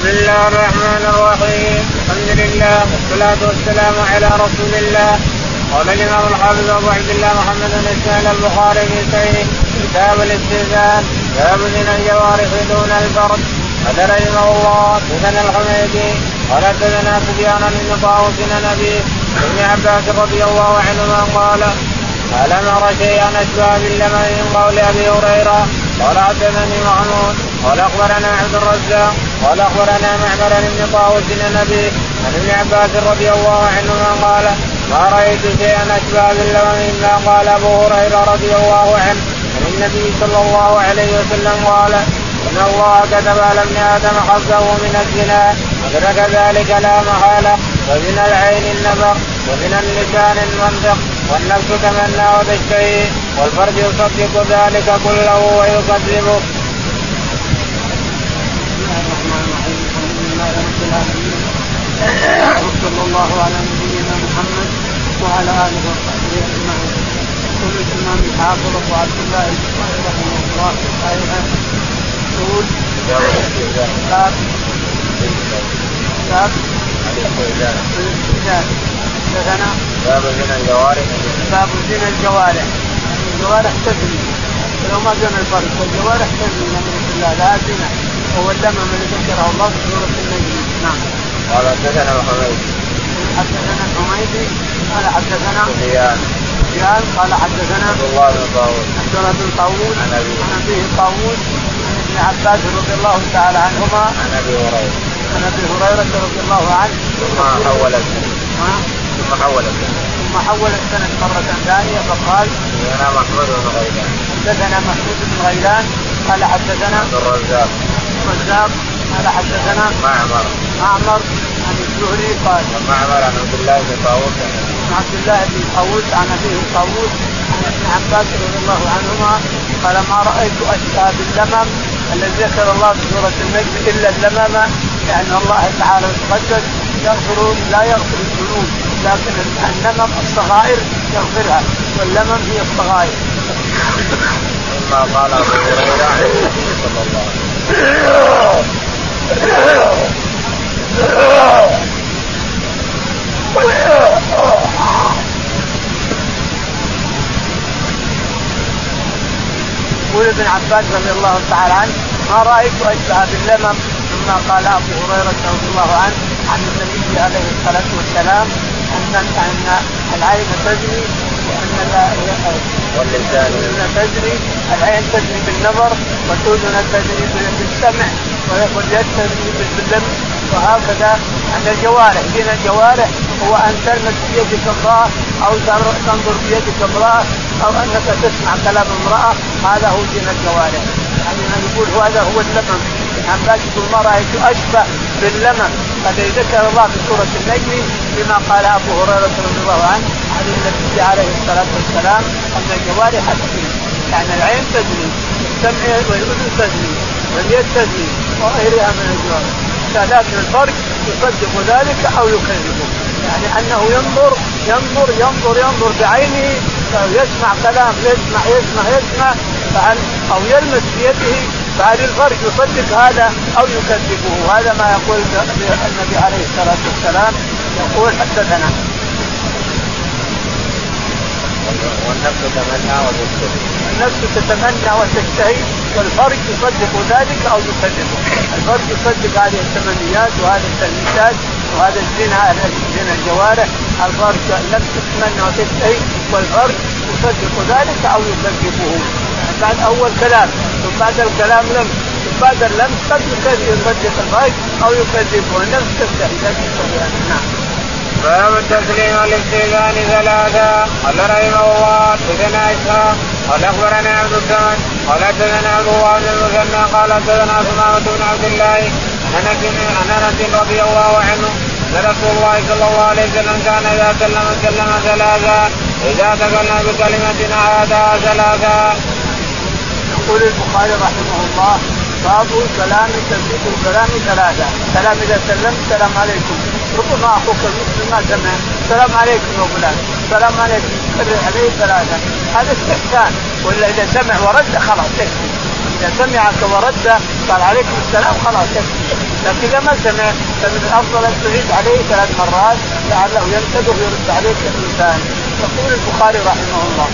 بسم الله الرحمن الرحيم الحمد لله والصلاة والسلام على رسول الله قال الإمام الحافظ أبو عبد الله محمد بن إسماعيل البخاري في صحيح كتاب الاستئذان باب من الجوارح دون الفرد قال رحمه الله حدثنا الحميدي قال حدثنا سفيان بن طاووس ابي ابن عباس رضي الله عنهما قال ألم أرى شيئا أشبه باللمن من قول أبي هريرة قال حدثني محمود قال أخبرنا عبد الرزاق قال أخبرنا معمر بن طاووس بن أبي عن ابن عباس رضي الله عنهما قال ما رأيت شيئا أشبه باللمن مما قال أبو هريرة رضي الله عنه عن النبي صلى الله عليه وسلم قال إن الله كتب على ابن آدم حظه من الزنا أدرك ذلك لا محالة ومن العين النظر ومن اللسان المنطق والنفس تمنى وتشتهي والفرج يصدق ذلك كله ويكذبه. وصلى الله على نبينا محمد وعلى اله وصحبه اجمعين. يقول الامام الحافظ ابو عبد الله البخاري رحمه الله في صحيحه يقول باب باب الاستئذان حدثنا باب زنا الجوارح باب زنا الجوارح الجوارح تزني ولو ما زنا الفرد والجوارح تزني نعوذ بالله لا زنا اللمم الذي ذكره الله في سورة النجم نعم. قال حدثنا محمد حدثنا الحميدي قال حدثنا سفيان. سفيان قال حدثنا عبد الله بن طاووس. عبد الله بن طاووس عن أبيه. عن ابيه طاووس عن ابن عباس رضي الله تعالى عنهما. عن أبي هريرة. عن أبي هريرة رضي الله عنه. ثم حول السند. ها؟ ثم حول السند. ثم حول السند مرة ثانية فقال حدثنا محمود بن غيلان. حدثنا محمود بن غيلان قال حدثنا عبد الرزاق. الرزاق. قال حدثنا معمر. معمر عن الزهري قال معمر عن عبد الله بن طاووس. عن عبد الله بن طاووس عن أبيه طاووس عن ابن عباس رضي الله عنهما قال ما رأيت اشبه باللمم الذي ذكر الله في سورة النجم إلا اللمم لأن الله تعالى يتقدس يغفر لا يغفر الذنوب لكن اللمم الصغائر يغفرها واللمم هي الصغائر. ثم قال أبو هريرة صلى الله عليه وسلم يقول ابن عباس رضي الله تعالى عنه ما رأيت أشبه باللمم مما قال أبو هريرة رضي الله عنه عن النبي عليه الصلاة والسلام ان أن العين وان واللسان. تجري العين تجري بالنظر والاذن تجري بالسمع واليد تجري باللمس وهكذا ان الجوارح. دين الجوارح هو أن تلمس بيدك امرأة أو تنظر بيدك امرأة أو أنك تسمع كلام امرأة. هذا هو دين الجوارح. يعني يقول هذا هو اللمم. عباس يقول ما رأيت أشبه باللمم. الذي ذكر الله في سورة النجم بما قال أبو هريرة رضي الله عنه عن النبي عليه الصلاة والسلام أن الجوارح تجري. يعني العين تجري السمع والأذن تجري واليد تجري وغيرها من الجوارح. لكن الفرق يصدق ذلك أو يكذبه. يعني أنه ينظر ينظر ينظر ينظر بعينه يسمع كلام يسمع يسمع يسمع فهل أو يلمس بيده فهل الفرق يصدق هذا أو يكذبه. هذا ما يقول النبي عليه الصلاة والسلام. يقول حدثنا. والنفس تمنى وتشتهي النفس تتمنى وتشتهي والفرج يصدق ذلك أو يكذبه، الفرج يصدق هذه التمنيات وهذه التلميذات وهذا الزنا زنا الجوارح، الفرج النفس تتمنى وتشتهي والفرج يصدق ذلك أو يكذبه، بعد أول كلام ثم بعد الكلام لمس ثم بعد اللمس قد يصدق الفرج أو يكذبه، النفس تشتهي لكن نعم. باب التسليم والاستئذان ثلاثة. قال رحمه الله حدثنا إسحاق. قال أخبرنا عبد الصمد قال حدثنا عبد الله المثنى قال حدثنا سمامة بن عبد الله. عن أنس رضي الله عنه أن رسول الله صلى الله عليه وسلم كان إذا سلم سلم ثلاثة. إذا تكلم بكلمة عادها ثلاثة. يقول البخاري رحمه الله باب كلام تسليم الكلام ثلاثة، كلام إذا سلمت السلام عليكم، ربما أخوك المسلم ما سمع، السلام عليكم يا فلان، السلام عليكم، كرر عليه ثلاثة، هذا استحسان، ولا إذا سمع ورد خلاص يكفي، إذا سمعك ورد قال عليكم السلام خلاص يكفي، لكن إذا ما سمع فمن الافضل أن تعيد عليه ثلاث مرات لعله ينتبه ويرد عليك الإنسان. يقول البخاري رحمه الله.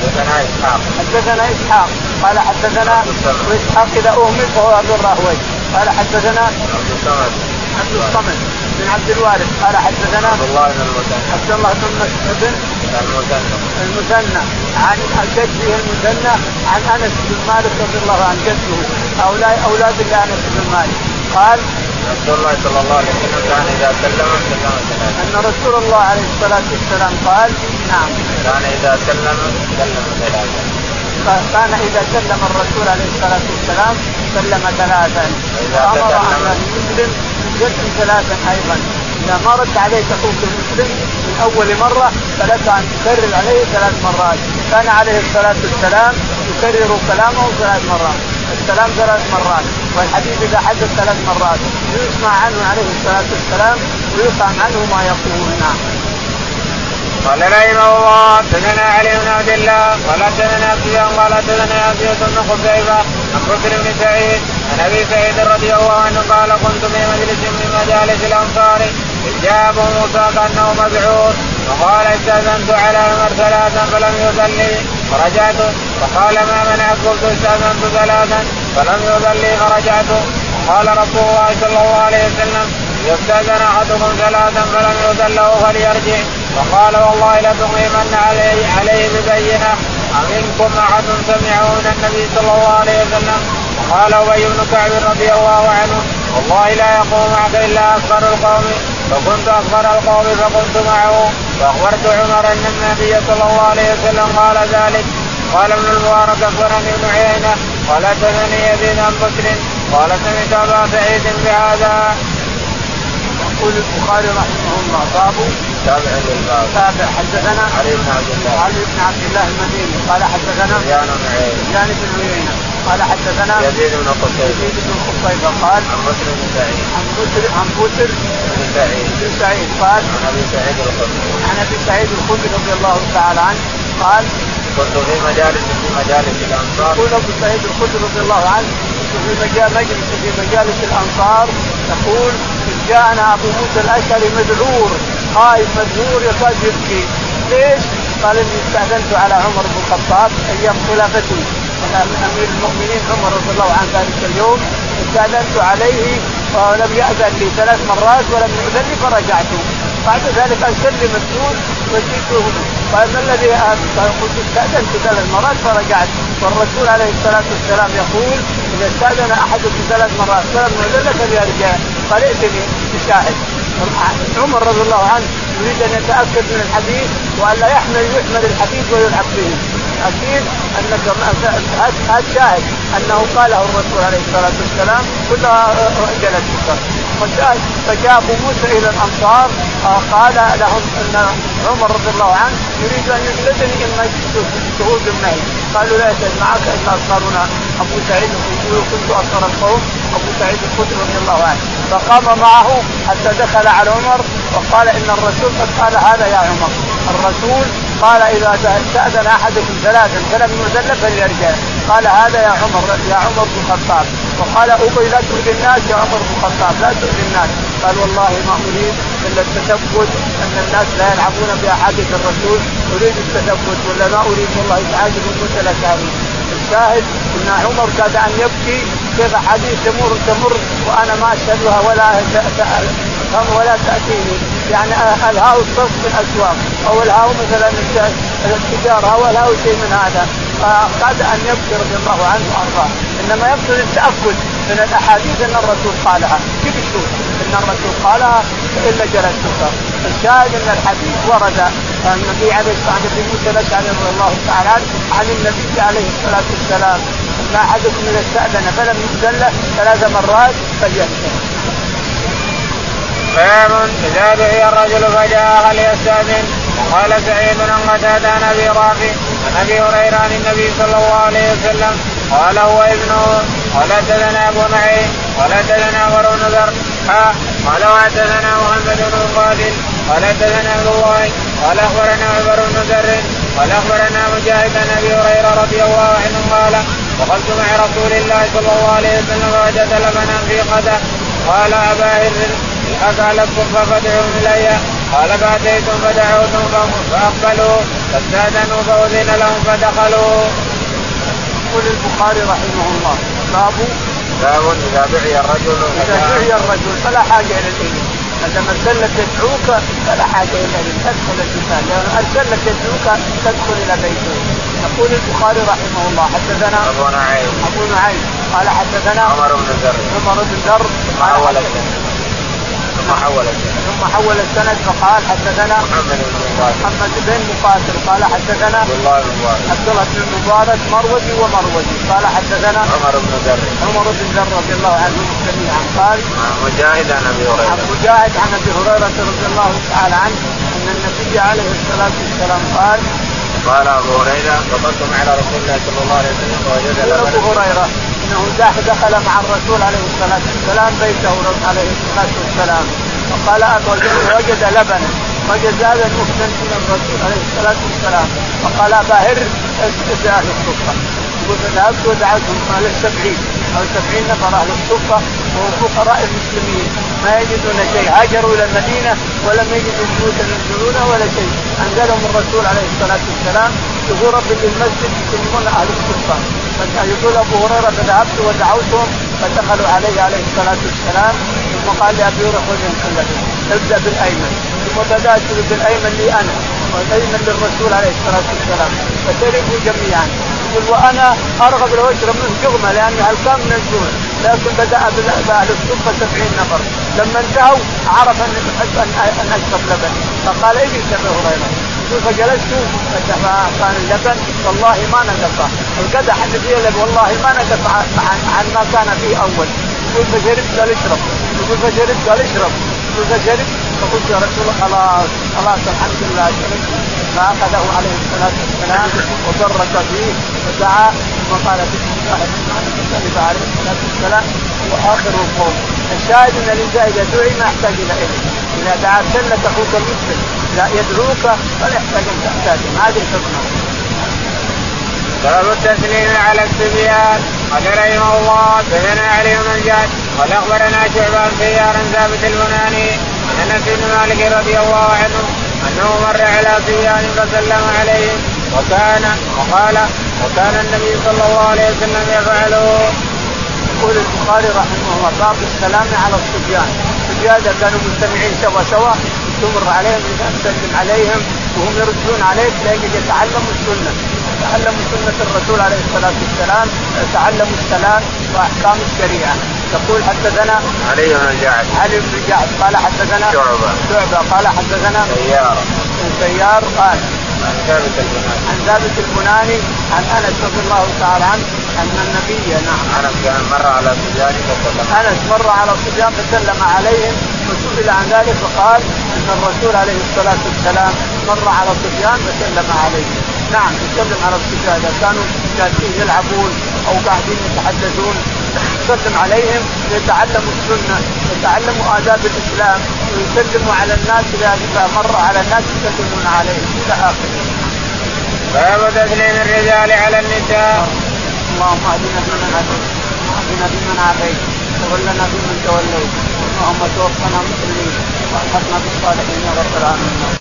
حدثنا إسحاق. حدثنا إسحاق. قال حدثنا واسحاق إذا أهمل فهو ابو الراهوي قال حدثنا عبد الصمد. عبد الصمد. بن عبد الوارث قال حدثنا عبد الله بن المثنى عبد الله بن مسعود المثنى المثنى عن جده المثنى عن أنس بن مالك رضي الله عنه جده هؤلاء أولاد لانس بن مالك. قال رسول الله صلى الله عليه وسلم كان إذا سلم سلم ثلاثة أن رسول الله عليه الصلاة والسلام قال نعم. كان إذا سلم سلم ثلاثة كان إذا سلم الرسول عليه الصلاة والسلام سلم ثلاثا. وامر ان المسلم يسلم ثلاثا أيضا. إذا ما رد عليك أخوك المسلم من أول مرة فلك أن تكرر عليه ثلاث مرات. كان عليه الصلاة والسلام يكرر كلامه ثلاث مرات. السلام ثلاث مرات. والحديث إذا حدث ثلاث مرات. يسمع عنه عليه الصلاة والسلام ويفهم عنه ما يقول. نعم. قال رحمه الله حدثنا علي بن عبد الله قال حدثنا سفيان قال حدثنا عبد بن خزيمة عن بكر بن سعيد عن أبي سعيد رضي الله عنه قال كنت في مجلس من مجالس الأنصار إذ جاء أبو موسى كأنه مبعوث فقال استأذنت على عمر ثلاثا فلم يصلي. فرجعت فقال ما منعك؟ قلت استأذنت ثلاثا فلم يصلي. فرجعت قال رسول الله صلى الله عليه وسلم اذا استأذن أحدكم ثلاثا فلم يؤذن له فليرجع. فقال والله لتقيمن عليه عليه ببينة أمنكم أحد سمعه من النبي صلى الله عليه وسلم؟ وقال أبي بن كعب رضي الله عنه والله لا يقوم معك إلا أكبر القوم فكنت أكبر القوم فقمت معه. فأخبرت عمر أن النبي صلى الله عليه وسلم قال ذلك. قال ابن المبارك أخبرني ابن عيينة قال حدثني يزيد عن بكر قال سمعت أبا سعيد بهذا. يقول البخاري رحمه الله باب تابع للباب. تابع حدثنا علي بن عبد الله. علي بن عبد الله المديني قال حدثنا سفيان بن عيينة. سفيان بن عيينة. قال حدثنا يزيد بن قتيبة يزيد بن قتيبة قال عن بكر بن سعيد. عن بكر عن بكر بن سعيد. بن سعيد قال عن أبي سعيد الخدري. عن أبي سعيد الخدري رضي الله تعالى عنه قال كنت في مجالس في مجالس الأنصار. يقول أبو سعيد الخدري رضي الله عنه كنت في مجال مجلس في مجالس الأنصار. يقول جاءنا أبو موسى الأشعري مذعور خايف مذعور يكاد يبكي ليش؟ قال إني استأذنت على عمر بن الخطاب أيام خلافته. امير المؤمنين عمر رضي الله عنه ذلك اليوم استأذنت عليه ولم يأذن لي ثلاث مرات ولم ياذن لي فرجعت. بعد ذلك ارسل لي مسؤول وجئته. قال ما الذي قلت استأذنت ثلاث مرات فرجعت. والرسول عليه الصلاة والسلام يقول إذا استأذن احدكم ثلاث مرات فلم يؤذن له فليرجع قال ائتني بشاهد. عمر رضي الله عنه يريد أن يتأكد من الحديث والا يحمل يحمل الحديث ويلعب به. أكيد أنك هذا شاهد أنه قاله الرسول عليه الصلاة والسلام كلها جلس وشاهد فجاء موسى إلى الأنصار قال لهم أن عمر رضي الله عنه يريد أن يجلدني اما شهود النهي قالوا لا يشهد معك الا اصهرنا أبو سعيد يقول كنت اصهر القوم أبو سعيد الخدري رضي الله عنه. فقام معه حتى دخل على عمر وقال إن الرسول قد قال هذا يا عمر. الرسول قال إذا استأذن أحدكم ثلاثا فلم يؤذن فليرجع. قال هذا يا عمر يا عمر بن الخطاب. وقال ابي لا تؤذي الناس يا عمر بن الخطاب لا تؤذي الناس. قال والله ما أريد إلا التثبت أن الناس لا يلعبون بأحاديث الرسول. أريد التثبت ولا ما أريد؟ والله تعالى من لكاني الشاهد إن عمر كاد أن يبكي كيف حديث تمر تمر وأنا ما أشهدها ولا ولا تأتيني. يعني الهاء الصرف في الاسواق أو الهاء مثلا التجاره أو الهاء شيء من هذا. فكاد أن يبكي رضي الله عنه وأرضاه. إنما يقصد التاكد من الأحاديث ان الرسول قالها. كيف تشوف؟ ان الرسول قالها الا جلست الشاهد أن الحديث ورد النبي عليه الصلاة والسلام في موسى الاشعري رضي الله تعالى عنه عن النبي عليه الصلاة والسلام. ان أحدكم إذا استأذن فلم يؤذن له ثلاث مرات فليستأذن. باب اذا دعي الرجل فجاء هل يستاذن وقال سعيد عن قتادة عن أبي رافع عن أبي هريرة عن النبي صلى الله عليه وسلم قال هو ابنه قال أبو نعيم قال حدثنا عمر بن ذر قال وحدثنا محمد بن قاتل قال حدثنا عبد الله قال أخبرنا عمر بن ذر قال أخبرنا مجاهد عن أبي هريرة رضي الله عنه قال دخلت مع رسول الله صلى الله عليه وسلم فوجد لبنا في قدح قال أبا هر الحق لكم فادعوا إلي قال فأتيتم فدعوتم فأقبلوا فاستأذنوا فأذن لهم فدخلوا. يقول البخاري رحمه الله باب باب إذا دعي الرجل إذا دعي الرجل فلا حاجة إلى الاذن ما ارسلت يدعوك فلا حاجة إلى ان تدخل القتال لأن ارسلت يدعوك تدخل إلى بيته. يقول البخاري رحمه الله حدثنا أبو نعيم. أبو نعيم. قال حدثنا عمر بن ذر عمر بن ذر قال ثم حول. السند ثم حول السند فقال حدثنا محمد بن مبارك محمد بن مقاتل. قال حدثنا عبد الله بن مبارك عبد الله بن مروزي ومروزي قال حدثنا عمر بن ذر عمر بن ذر رضي الله عنه جميعا. قال عن مجاهد عن أبي عن هريره مجاهد عن أبي هريرة رضي الله تعالى عنه أن النبي عليه الصلاة والسلام قال قال أبو هريرة قبضتم على رسول الله صلى الله عليه وسلم فوجد أبو هريرة أنه دخل مع الرسول عليه الصلاة والسلام بيته عليه الصلاة والسلام. فقال وجد لبنا وجد هذا المفتن من الرسول عليه الصلاة والسلام. فقال ابا هر اسكت أهل الصفة. يقول فذهبت ودعوتهم قال السبعين. أو سبعين نفر أهل الصفة وهم فقراء المسلمين. ما يجدون شيء. هاجروا إلى المدينة ولم يجدوا بيوتا ينزلونها ولا شيء. أنزلهم الرسول عليه الصلاة والسلام. ظهورا للمسجد يسمون أهل الصفة. يقول أبو هريرة فذهبت ودعوتهم فدخلوا عليه عليه الصلاة والسلام. ثم قال لابي هريرة خذ ابدأ بالأيمن. ثم بدات بالأيمن لي أنا والأيمن للرسول عليه الصلاة والسلام. فشربوا جميعا. يقول وأنا أرغب لو اشرب منه جغمة لاني هلكان من الجوع لكن بدأ بأهل الصفه سبعين نفر. لما انتهوا عرف ان ان اشرب لبن فقال اجلس يا هريرة. فجلست فكان اللبن والله ما نقص القدح اللي فيه اللبن والله ما نقص عن, ما كان فيه أول. يقول فشربت قال اشرب يقول فشربت قال اشرب يقول فشربت فقلت يا رسول الله خلاص خلاص الحمد لله شربت فأخذه عليه الصلاة والسلام وبرك فيه ودعا. ثم قال بسم الله الرحمن عليه الصلاه والسلام واخر القوم. الشاهد أن الانسان اذا دعي ما يحتاج إلى علم إذا دعا سلة أخوك المسلم. لا يدعوك فلا يحتاج ان تحتاج هذه الحكمه باب التسليم على الصبيان قال رحمه الله دثنا علي بن جاد قال أخبرنا شعبان سيار ثابت البناني عن أنس بن مالك رضي الله عنه أنه مر على صبيان فسلم عليهم. وكان وقال وكان النبي صلى الله عليه وسلم يفعله. يقول البخاري رحمه الله باب السلام على الصبيان، اذا كانوا مجتمعين سوا سوا تمر عليهم تسلم عليهم وهم يردون عليك لاجل يتعلموا السنة، يتعلموا سنة الرسول عليه الصلاة والسلام، يتعلموا السلام وأحكام الشريعة، يقول حدثنا علي بن الجعد علي بن جعد قال حدثنا شعبة. شعبة قال حدثنا سيار. سيار قال عن ثابت البناني. عن ثابت البناني عن أنس رضي الله تعالى عنه أن النبي نعم. انس كان مر على صبيان فسلم أنس مر على الصبيان فسلم عليهم وسئل عن ذلك فقال إن الرسول عليه الصلاة والسلام مر على الصبيان فسلم عليهم. نعم يسلم على الصبيان. إذا كانوا جالسين يلعبون أو قاعدين يتحدثون يسلم عليهم ليتعلموا السنة يتعلموا آداب الإسلام ويسلموا على الناس إذا مر على الناس يسلمون عليهم إلى آخره. باب تسليم الرجال على النساء. اللهم اهدنا فيمن هديت واهدنا فيمن عافيت تولنا فيمن توليت اللهم توفنا مسلمين والحقنا بالصالحين يا رب العالمين.